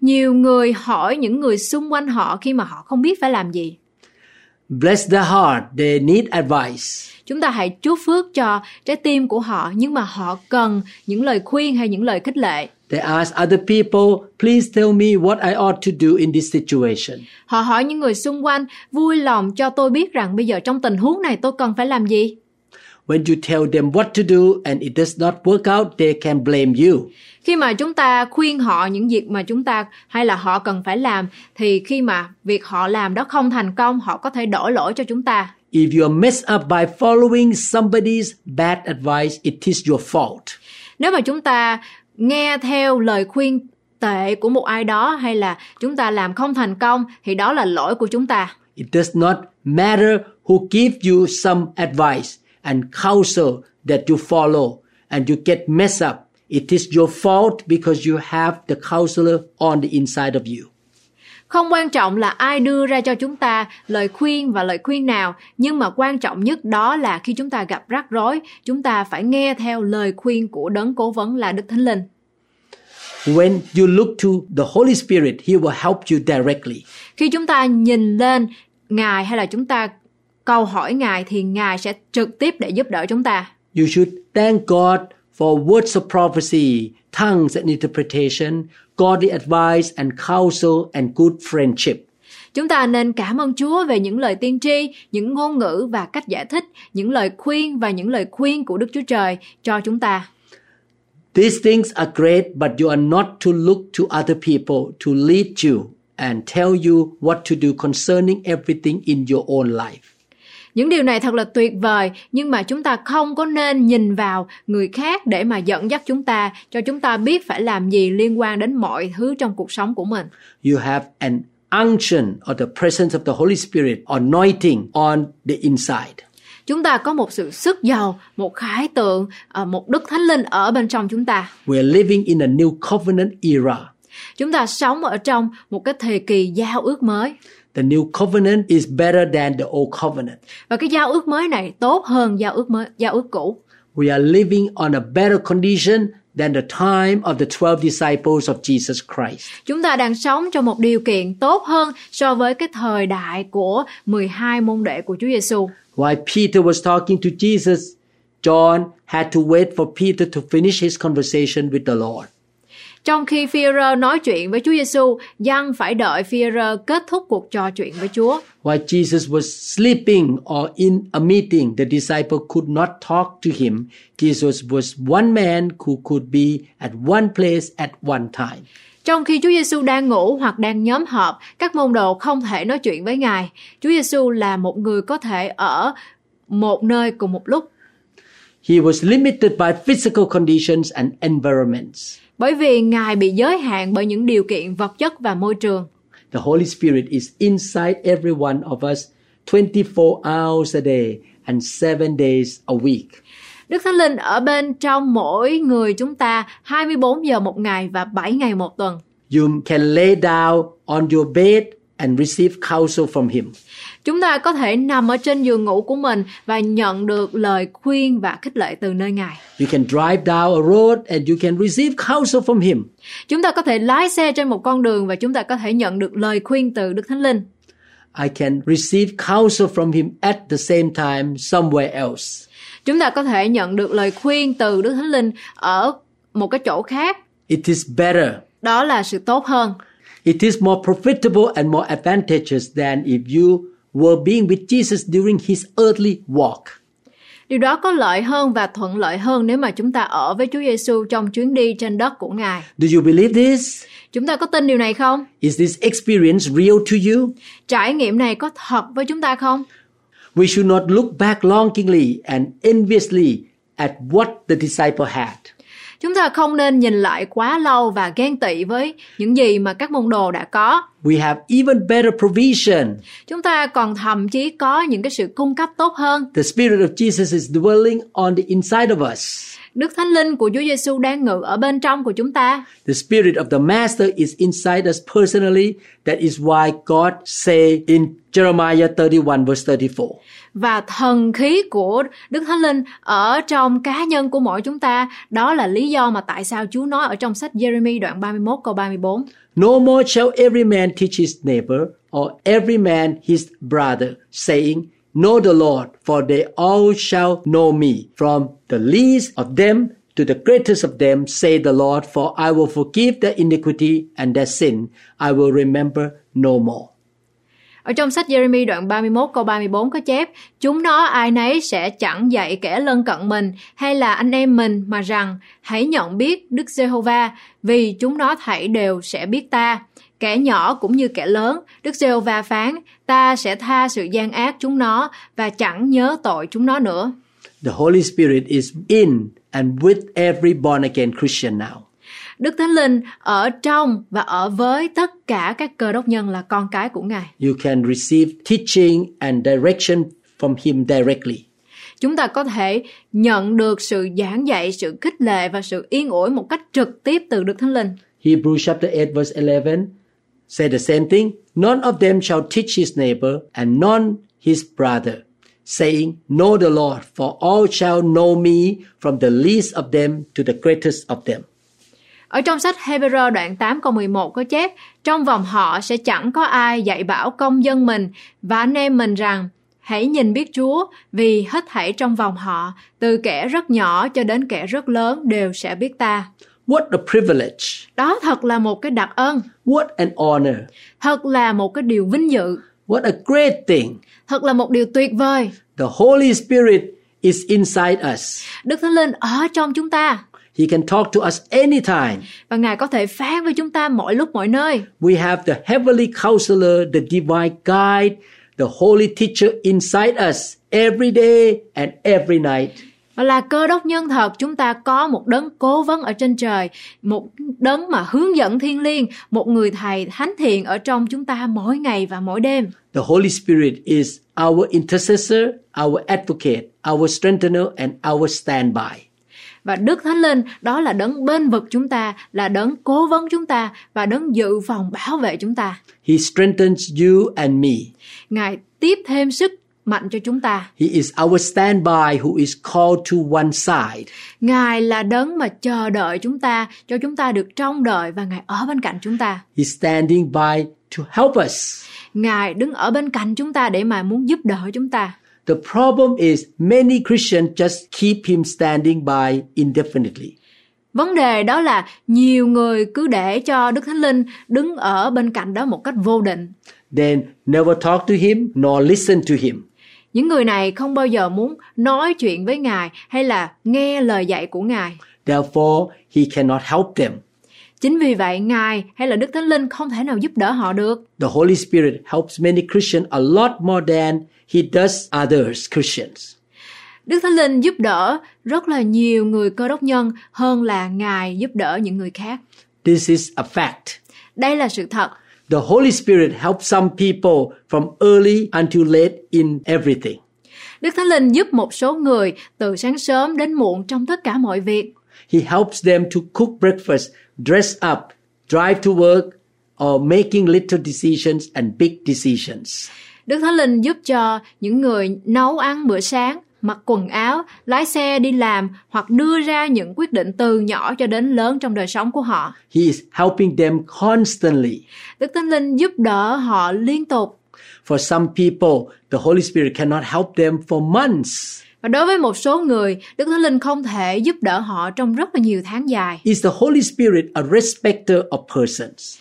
Nhiều người hỏi những người xung quanh họ khi mà họ không biết phải làm gì. Bless their heart, they need advice. Chúng ta hãy chúc phước cho trái tim của họ nhưng mà họ cần những lời khuyên hay những lời khích lệ. They ask other people, please tell me what I ought to do in this situation. Họ hỏi những người xung quanh vui lòng cho tôi biết rằng bây giờ trong tình huống này tôi cần phải làm gì. When you tell them what to do and it does not work out, they can blame you. Khi mà chúng ta khuyên họ những việc mà chúng ta hay là họ cần phải làm thì khi mà việc họ làm đó không thành công, họ có thể đổ lỗi cho chúng ta. If you are messed up by following somebody's bad advice, it is your fault. Nếu mà chúng ta nghe theo lời khuyên tệ của một ai đó hay là chúng ta làm không thành công thì đó là lỗi của chúng ta. It does not matter who gives you some advice and counsel that you follow and you get messed up. It is your fault because you have the counselor on the inside of you. Không quan trọng là ai đưa ra cho chúng ta lời khuyên và lời khuyên nào, nhưng mà quan trọng nhất đó là khi chúng ta gặp rắc rối, chúng ta phải nghe theo lời khuyên của đấng cố vấn là Đức Thánh Linh. When you look to the Holy Spirit, He will help you directly. Khi chúng ta nhìn lên Ngài hay là chúng ta câu hỏi Ngài thì Ngài sẽ trực tiếp để giúp đỡ chúng ta. You should thank God for words of prophecy, tongues and interpretation, godly advice and counsel and good friendship. Chúng ta nên cảm ơn Chúa về những lời tiên tri, những ngôn ngữ và cách giải thích, những lời khuyên và những lời khuyên của Đức Chúa Trời cho chúng ta. These things are great, but you are not to look to other people to lead you and tell you what to do concerning everything in your own life. Những điều này thật là tuyệt vời, nhưng mà chúng ta không có nên nhìn vào người khác để mà dẫn dắt chúng ta, cho chúng ta biết phải làm gì liên quan đến mọi thứ trong cuộc sống của mình. You have an unction or the presence of the Holy Spirit anointing on the inside. Chúng ta có một sự sức giàu, một khải tượng, ờ, một đức thánh linh ở bên trong chúng ta. We're living in a new covenant era. Chúng ta sống ở trong một cái thời kỳ giao ước mới. The new covenant is better than the old covenant. Và cái giao ước mới này tốt hơn giao ước mới giao ước cũ. We are living on a better condition than the time of the 12 disciples of Jesus Christ. Chúng ta đang sống trong một điều kiện tốt hơn so với cái thời đại của 12 môn đệ của Chúa Giêsu. While Peter was talking to Jesus, John had to wait for Peter to finish his conversation with the Lord. Trong khi Führer nói chuyện với Chúa Giêsu, Giăng phải đợi Führer kết thúc cuộc trò chuyện với Chúa. While Jesus was sleeping or in a meeting, the disciple could not talk to him. Jesus was one man who could be at one place at one time. Trong khi Chúa Giêsu đang ngủ hoặc đang nhóm họp, các môn đồ không thể nói chuyện với Ngài. Chúa Giêsu là một người có thể ở một nơi cùng một lúc. He was limited by physical conditions and environments. Bởi vì Ngài bị giới hạn bởi những điều kiện vật chất và môi trường. The Holy Spirit is inside every one of us 24 hours a day and 7 days a week. Đức Thánh Linh ở bên trong mỗi người chúng ta 24 giờ một ngày và 7 ngày một tuần. You can lay down on your bed and receive counsel from Him. Chúng ta có thể nằm ở trên giường ngủ của mình và nhận được lời khuyên và khích lệ từ nơi Ngài. You can drive down a road and you can receive counsel from Him. Chúng ta có thể lái xe trên một con đường và chúng ta có thể nhận được lời khuyên từ Đức Thánh Linh. I can receive counsel from Him at the same time somewhere else. Chúng ta có thể nhận được lời khuyên từ Đức Thánh Linh ở một cái chỗ khác. It is better. Đó là sự tốt hơn. It is more profitable and more advantageous than if you were being with Jesus during His earthly walk. Điều đó có lợi hơn và thuận lợi hơn nếu mà chúng ta ở với Chúa Giêsu trong chuyến đi trên đất của Ngài. Do you believe this? Chúng ta có tin điều này không? Is this experience real to you? Trải nghiệm này có thật với chúng ta không? We should not look back longingly and enviously at what the disciple had. Chúng ta không nên nhìn lại quá lâu và ghen tị với những gì mà các môn đồ đã có. We have even better provision. Chúng ta còn thậm chí có những cái sự cung cấp tốt hơn. The Spirit of Jesus is dwelling on the inside of us. Đức Thánh Linh của Chúa Giêsu đang ngự ở bên trong của chúng ta. The Spirit of the Master is inside us personally. That is why God say in Jeremiah 31 verse 34. Và thần khí của Đức Thánh Linh ở trong cá nhân của mỗi chúng ta. Đó là lý do mà tại sao Chúa nói ở trong sách Jeremy đoạn 31 câu 34. No more shall every man teach his neighbor or every man his brother, saying, Know the Lord, for they all shall know me, from the least of them to the greatest of them, say the Lord, for I will forgive their iniquity and their sin. I will remember no more. Ở trong sách Jeremy đoạn 31 câu 34 có chép, chúng nó ai nấy sẽ chẳng dạy kẻ lân cận mình hay là anh em mình mà rằng hãy nhận biết Đức Giê-hô-va vì chúng nó thảy đều sẽ biết ta. Kẻ nhỏ cũng như kẻ lớn, Đức Giê-hô-va phán, ta sẽ tha sự gian ác chúng nó và chẳng nhớ tội chúng nó nữa. The Holy Spirit is in and with every born again Christian now. Đức Thánh Linh ở trong và ở với tất cả các cơ đốc nhân là con cái của Ngài. You can receive teaching and direction from Him directly. Chúng ta có thể nhận được sự giảng dạy, sự khích lệ và sự yên ủi một cách trực tiếp từ Đức Thánh Linh. Hebrews chapter 8 verse 11 say the same thing. None of them shall teach his neighbor and none his brother, saying, Know the Lord, for all shall know me from the least of them to the greatest of them. Ở trong sách Hebrew đoạn 8 câu 11 có chép, trong vòng họ sẽ chẳng có ai dạy bảo công dân mình và anh em mình rằng, hãy nhìn biết Chúa, vì hết thảy trong vòng họ, từ kẻ rất nhỏ cho đến kẻ rất lớn đều sẽ biết ta. What a privilege! Đó thật là một cái đặc ân, What an honor! thật là một cái điều vinh dự, What a great thing! thật là một điều tuyệt vời. The Holy Spirit is inside us. Đức Thánh Linh ở trong chúng ta He can talk to us anytime. và Ngài có thể phán với chúng ta mọi lúc mọi nơi. We have the heavenly counselor, the divine guide, the holy teacher inside us every day and every night. Là cơ đốc nhân thật, chúng ta có một đấng cố vấn ở trên trời, một đấng mà hướng dẫn thiên liêng, một người thầy thánh thiện ở trong chúng ta mỗi ngày và mỗi đêm. The Holy Spirit is our intercessor, our advocate, our strengthener, and our standby. Và Đức Thánh Linh đó là đấng bên vực chúng ta, là đấng cố vấn chúng ta và đấng dự phòng bảo vệ chúng ta. He strengthens you and me. Ngài tiếp thêm sức mạnh cho chúng ta. He is our standby who is called to one side. Ngài là đấng mà chờ đợi chúng ta, cho chúng ta được trông đợi và Ngài ở bên cạnh chúng ta. He's standing by to help us. Ngài đứng ở bên cạnh chúng ta để mà muốn giúp đỡ chúng ta. The problem is many Christians just keep him standing by indefinitely. Vấn đề đó là nhiều người cứ để cho Đức Thánh Linh đứng ở bên cạnh đó một cách vô định. Then never talk to him nor listen to him. Những người này không bao giờ muốn nói chuyện với Ngài hay là nghe lời dạy của Ngài. Therefore, he cannot help them. Chính vì vậy, Ngài hay là Đức Thánh Linh không thể nào giúp đỡ họ được. The Holy Spirit helps many Christians a lot more than he does others Christians. Đức Thánh Linh giúp đỡ rất là nhiều người cơ đốc nhân hơn là Ngài giúp đỡ những người khác. This is a fact. Đây là sự thật. The Holy Spirit helps some people from early until late in everything. Đức Thánh Linh giúp một số người từ sáng sớm đến muộn trong tất cả mọi việc. He helps them to cook breakfast, dress up, drive to work, or making little decisions and big decisions. Đức Thánh Linh giúp cho những người nấu ăn bữa sáng, mặc quần áo, lái xe đi làm hoặc đưa ra những quyết định từ nhỏ cho đến lớn trong đời sống của họ. He is helping them constantly. Đức Thánh Linh giúp đỡ họ liên tục. For some people, the Holy Spirit cannot help them for months. Và đối với một số người, Đức Thánh Linh không thể giúp đỡ họ trong rất là nhiều tháng dài. Is the Holy Spirit a respecter of persons?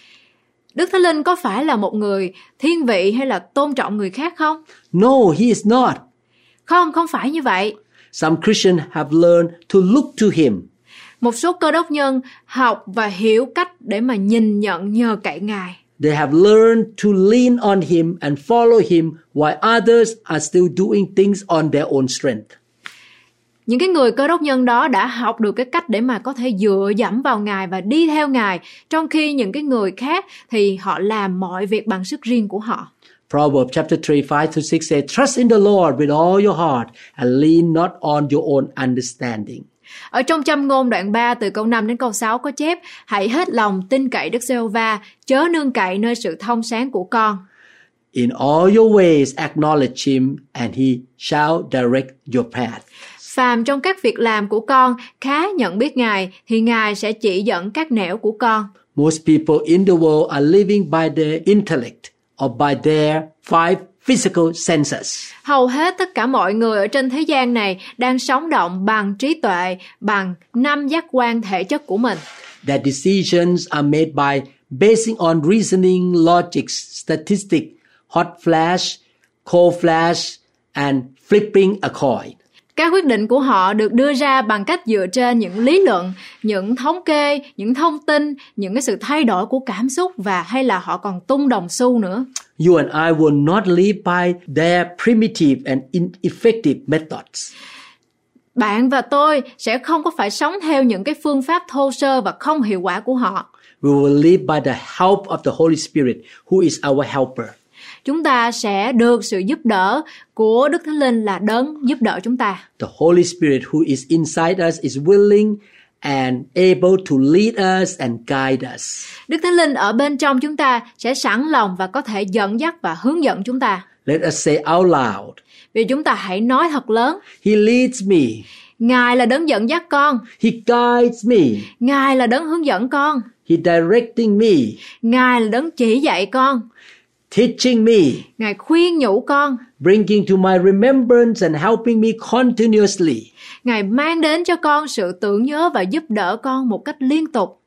Đức Thánh Linh có phải là một người thiên vị hay là tôn trọng người khác không? No, he is not. Không, không phải như vậy. Some Christians have learned to look to him. Một số cơ đốc nhân học và hiểu cách để mà nhìn nhận nhờ cậy Ngài. They have learned to lean on him and follow him while others are still doing things on their own strength. Những cái người cơ đốc nhân đó đã học được cái cách để mà có thể dựa dẫm vào Ngài và đi theo Ngài, trong khi những cái người khác thì họ làm mọi việc bằng sức riêng của họ. Proverbs chapter 3, 5 to 6 say, Trust in the Lord with all your heart and lean not on your own understanding. Ở trong châm ngôn đoạn 3 từ câu 5 đến câu 6 có chép Hãy hết lòng tin cậy Đức Giê-hô-va, chớ nương cậy nơi sự thông sáng của con. In all your ways acknowledge him and he shall direct your path. Phàm trong các việc làm của con khá nhận biết Ngài thì Ngài sẽ chỉ dẫn các nẻo của con. Most people in the world are living by their intellect or by their five physical senses. Hầu hết tất cả mọi người ở trên thế gian này đang sống động bằng trí tuệ, bằng năm giác quan thể chất của mình. Their decisions are made by basing on reasoning, logic, statistics, hot flash, cold flash, and flipping a coin. Các quyết định của họ được đưa ra bằng cách dựa trên những lý luận, những thống kê, những thông tin, những cái sự thay đổi của cảm xúc và hay là họ còn tung đồng xu nữa. You and I will not live by their primitive and ineffective methods. Bạn và tôi sẽ không có phải sống theo những cái phương pháp thô sơ và không hiệu quả của họ. We will live by the help of the Holy Spirit, who is our helper. Chúng ta sẽ được sự giúp đỡ của Đức Thánh Linh là đấng giúp đỡ chúng ta. The Holy Spirit who is inside us is willing and able to lead us and guide us. Đức Thánh Linh ở bên trong chúng ta sẽ sẵn lòng và có thể dẫn dắt và hướng dẫn chúng ta. Let us say out loud, Vì chúng ta hãy nói thật lớn, He leads me, Ngài là đấng dẫn dắt con, He guides me, Ngài là đấng hướng dẫn con, He directing me, Ngài là đấng chỉ dạy con, teaching me, Ngài khuyên nhủ con, bringing to my remembrance and helping me continuously. Ngài mang đến cho con sự tưởng nhớ và giúp đỡ con một cách liên tục.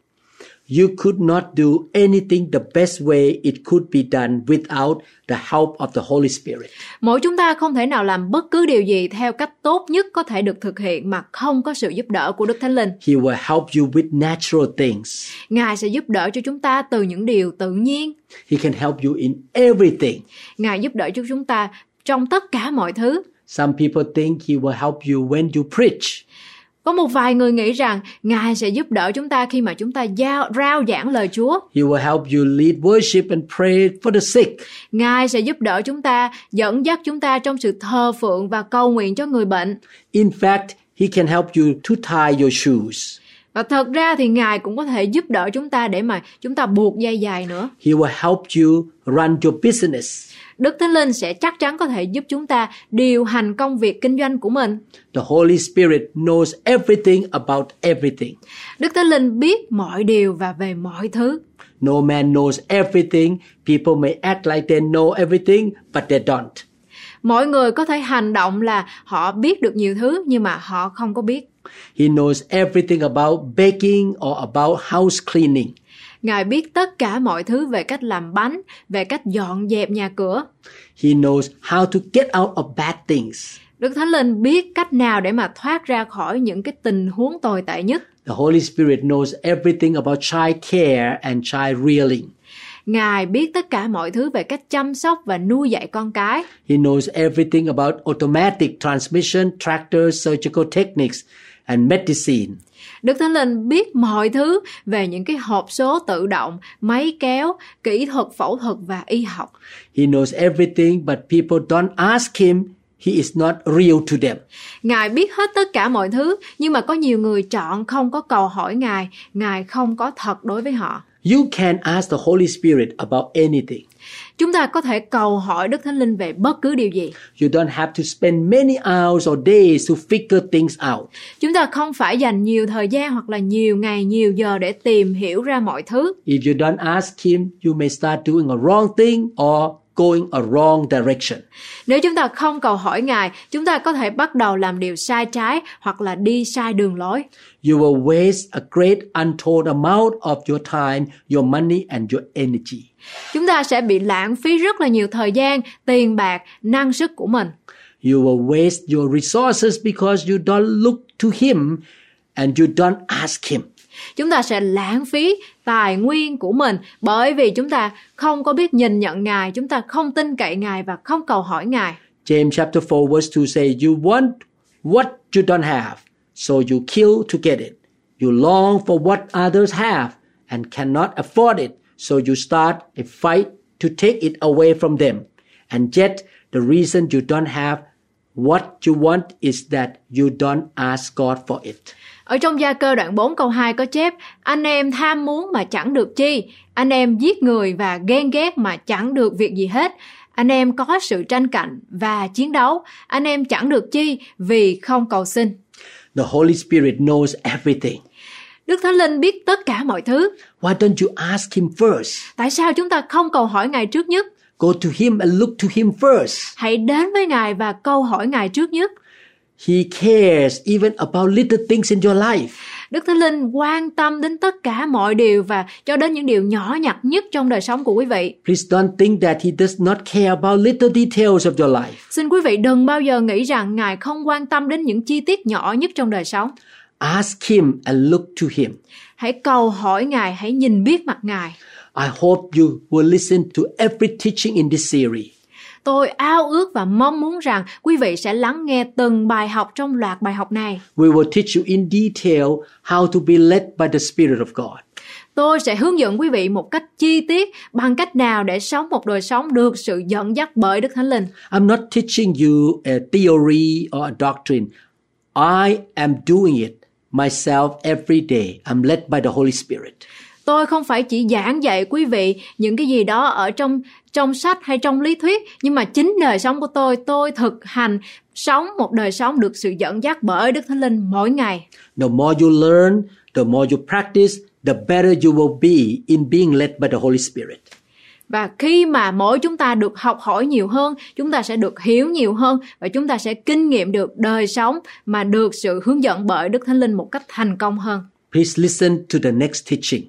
You could not do anything the best way it could be done without the help of the Holy Spirit. Mỗi chúng ta không thể nào làm bất cứ điều gì theo cách tốt nhất có thể được thực hiện mà không có sự giúp đỡ của Đức Thánh Linh. He will help you with natural things. Ngài sẽ giúp đỡ cho chúng ta từ những điều tự nhiên. He can help you in everything. Ngài giúp đỡ cho chúng ta trong tất cả mọi thứ. Some people think he will help you when you preach. Có một vài người nghĩ rằng Ngài sẽ giúp đỡ chúng ta khi mà chúng ta giao, rao giảng lời Chúa. He will help you lead worship and pray for the sick. Ngài sẽ giúp đỡ chúng ta, dẫn dắt chúng ta trong sự thờ phượng và cầu nguyện cho người bệnh. In fact, he can help you to tie your shoes. Và thật ra thì Ngài cũng có thể giúp đỡ chúng ta để mà chúng ta buộc dây dài nữa. He will help you run your business. Đức Thánh Linh sẽ chắc chắn có thể giúp chúng ta điều hành công việc kinh doanh của mình. The Holy Spirit knows everything about everything. Đức Thánh Linh biết mọi điều và về mọi thứ. No man knows everything. People may act like they know everything, but they don't. Mọi người có thể hành động là họ biết được nhiều thứ nhưng mà họ không có biết. He knows everything about baking or about house cleaning. Ngài biết tất cả mọi thứ về cách làm bánh, về cách dọn dẹp nhà cửa. He knows how to get out of bad things. Đức Thánh Linh biết cách nào để mà thoát ra khỏi những cái tình huống tồi tệ nhất. The Holy Spirit knows everything about child care and child rearing. Ngài biết tất cả mọi thứ về cách chăm sóc và nuôi dạy con cái. He knows everything about automatic transmission, tractors, surgical techniques, and medicine. Đức Thánh Linh biết mọi thứ về những cái hộp số tự động, máy kéo, kỹ thuật phẫu thuật và y học. He knows everything, but people don't ask him. He is not real to them. Ngài biết hết tất cả mọi thứ, nhưng mà có nhiều người chọn không có cầu hỏi Ngài, Ngài không có thật đối với họ. You can ask the Holy Spirit about anything. Chúng ta có thể cầu hỏi Đức Thánh Linh về bất cứ điều gì. You don't have to spend many hours or days to figure things out. Chúng ta không phải dành nhiều thời gian hoặc là nhiều ngày, nhiều giờ để tìm hiểu ra mọi thứ. If you don't ask him, you may start doing a wrong thing or going a wrong direction. Nếu chúng ta không cầu hỏi Ngài, chúng ta có thể bắt đầu làm điều sai trái hoặc là đi sai đường lối. You will waste a great untold amount of your time, your money and your energy. Chúng ta sẽ bị lãng phí rất là nhiều thời gian, tiền bạc, năng sức của mình. You will waste your resources because you don't look to him and you don't ask him. Chúng ta sẽ lãng phí tài nguyên của mình bởi vì chúng ta không có biết nhìn nhận Ngài, chúng ta không tin cậy Ngài và không cầu hỏi Ngài. James chapter 4 verse 2 say, You want what you don't have, so you kill to get it. You long for what others have and cannot afford it, so you start a fight to take it away from them. And yet, the reason you don't have what you want is that you don't ask God for it. Ở trong gia cơ đoạn 4 câu 2 có chép Anh em tham muốn mà chẳng được chi Anh em giết người và ghen ghét mà chẳng được việc gì hết Anh em có sự tranh cạnh và chiến đấu Anh em chẳng được chi vì không cầu xin The Holy Spirit knows everything. Đức Thánh Linh biết tất cả mọi thứ Why don't you ask Him first? Tại sao chúng ta không cầu hỏi Ngài trước nhất Go to Him and look to Him first. Hãy đến với Ngài và câu hỏi Ngài trước nhất He cares even about little things in your life. Đức Thánh Linh quan tâm đến tất cả mọi điều và cho đến những điều nhỏ nhặt nhất trong đời sống của quý vị. Please don't think that He does not care about little details of your life. Xin quý vị đừng bao giờ nghĩ rằng Ngài không quan tâm đến những chi tiết nhỏ nhất trong đời sống. Ask Him and look to Him. Hãy cầu hỏi Ngài, hãy nhìn biết mặt Ngài. I hope you will listen to every teaching in this series. Tôi ao ước và mong muốn rằng quý vị sẽ lắng nghe từng bài học trong loạt bài học này. We will teach you in detail how to be led by the Spirit of God. Tôi sẽ hướng dẫn quý vị một cách chi tiết bằng cách nào để sống một đời sống được sự dẫn dắt bởi Đức Thánh Linh. I'm not teaching you a theory or a doctrine. I am doing it myself every day. I'm led by the Holy Spirit. Tôi không phải chỉ giảng dạy quý vị những cái gì đó ở trong trong sách hay trong lý thuyết, nhưng mà chính đời sống của tôi, tôi thực hành sống một đời sống được sự dẫn dắt bởi Đức Thánh Linh mỗi ngày. The more you learn, the more you practice, the better you will be in being led by the Holy Spirit. Và khi mà mỗi chúng ta được học hỏi nhiều hơn, chúng ta sẽ được hiểu nhiều hơn và chúng ta sẽ kinh nghiệm được đời sống mà được sự hướng dẫn bởi Đức Thánh Linh một cách thành công hơn. Please listen to the next teaching.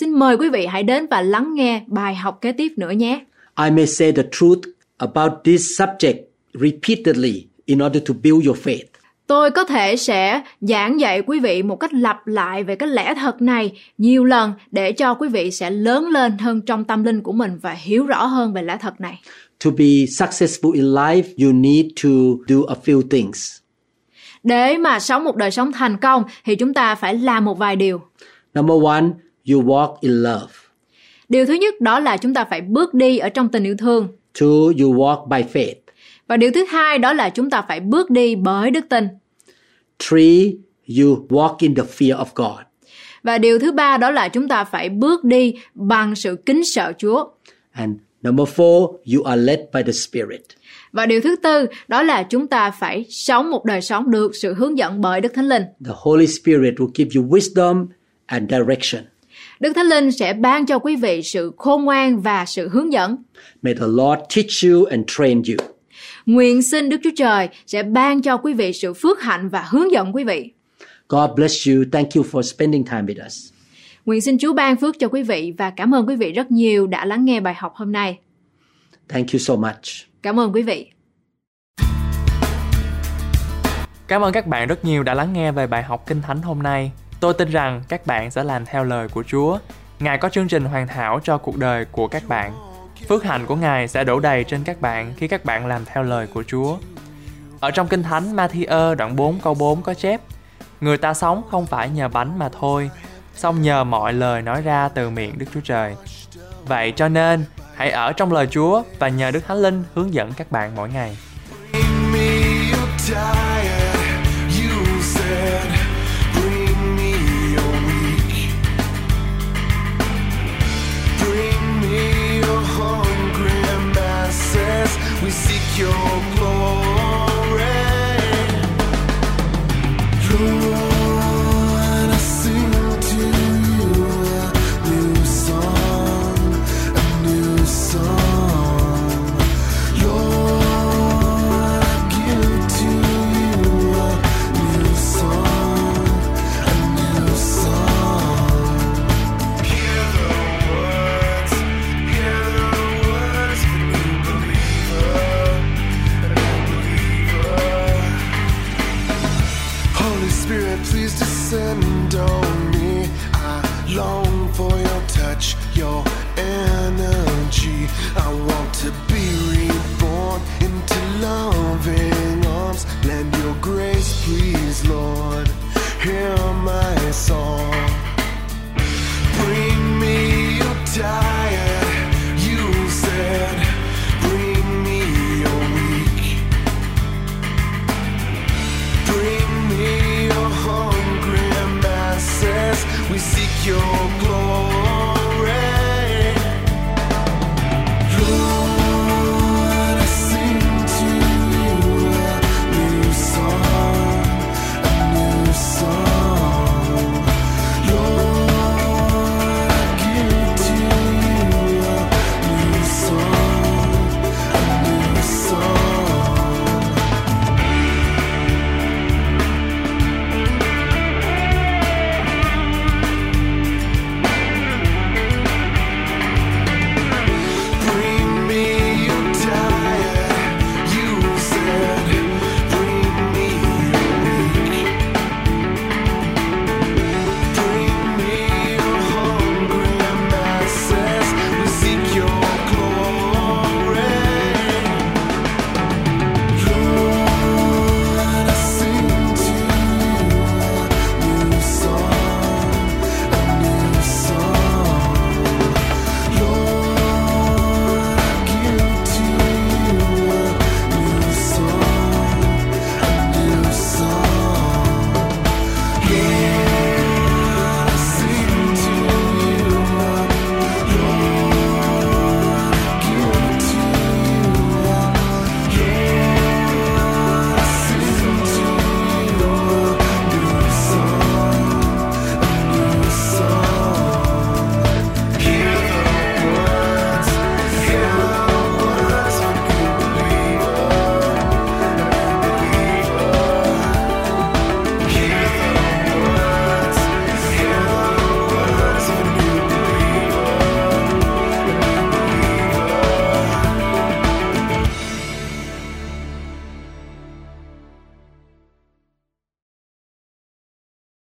Xin mời quý vị hãy đến và lắng nghe bài học kế tiếp nữa nhé. I may say the truth about this subject repeatedly in order to build your faith. Tôi có thể sẽ giảng dạy quý vị một cách lặp lại về cái lẽ thật này nhiều lần để cho quý vị sẽ lớn lên hơn trong tâm linh của mình và hiểu rõ hơn về lẽ thật này. To be successful in life, you need to do a few things. Để mà sống một đời sống thành công thì chúng ta phải làm một vài điều. Number one, you walk in love. Điều thứ nhất đó là chúng ta phải bước đi ở trong tình yêu thương. Two, you walk by faith. Và điều thứ hai đó là chúng ta phải bước đi bởi đức tin. Three, you walk in the fear of God. Và điều thứ ba đó là chúng ta phải bước đi bằng sự kính sợ Chúa. And number four, you are led by the Spirit. Và điều thứ tư đó là chúng ta phải sống một đời sống được sự hướng dẫn bởi Đức Thánh Linh. The Holy Spirit will give you wisdom and direction. Đức Thánh Linh sẽ ban cho quý vị sự khôn ngoan và sự hướng dẫn. May the Lord teach you and train you. Nguyện xin Đức Chúa Trời sẽ ban cho quý vị sự phước hạnh và hướng dẫn quý vị. God bless you. Thank you for spending time with us. Nguyện xin Chúa ban phước cho quý vị và cảm ơn quý vị rất nhiều đã lắng nghe bài học hôm nay. Thank you so much. Cảm ơn quý vị. Cảm ơn các bạn rất nhiều đã lắng nghe về bài học Kinh Thánh hôm nay. Tôi tin rằng các bạn sẽ làm theo lời của Chúa. Ngài có chương trình hoàn hảo cho cuộc đời của các bạn. Phước hạnh của Ngài sẽ đổ đầy trên các bạn khi các bạn làm theo lời của Chúa. Ở trong Kinh Thánh Matthew đoạn 4 câu 4 có chép Người ta sống không phải nhờ bánh mà thôi, song nhờ mọi lời nói ra từ miệng Đức Chúa Trời. Vậy cho nên, hãy ở trong lời Chúa và nhờ Đức Thánh Linh hướng dẫn các bạn mỗi ngày. Bring me your diet, you said. We seek your glory.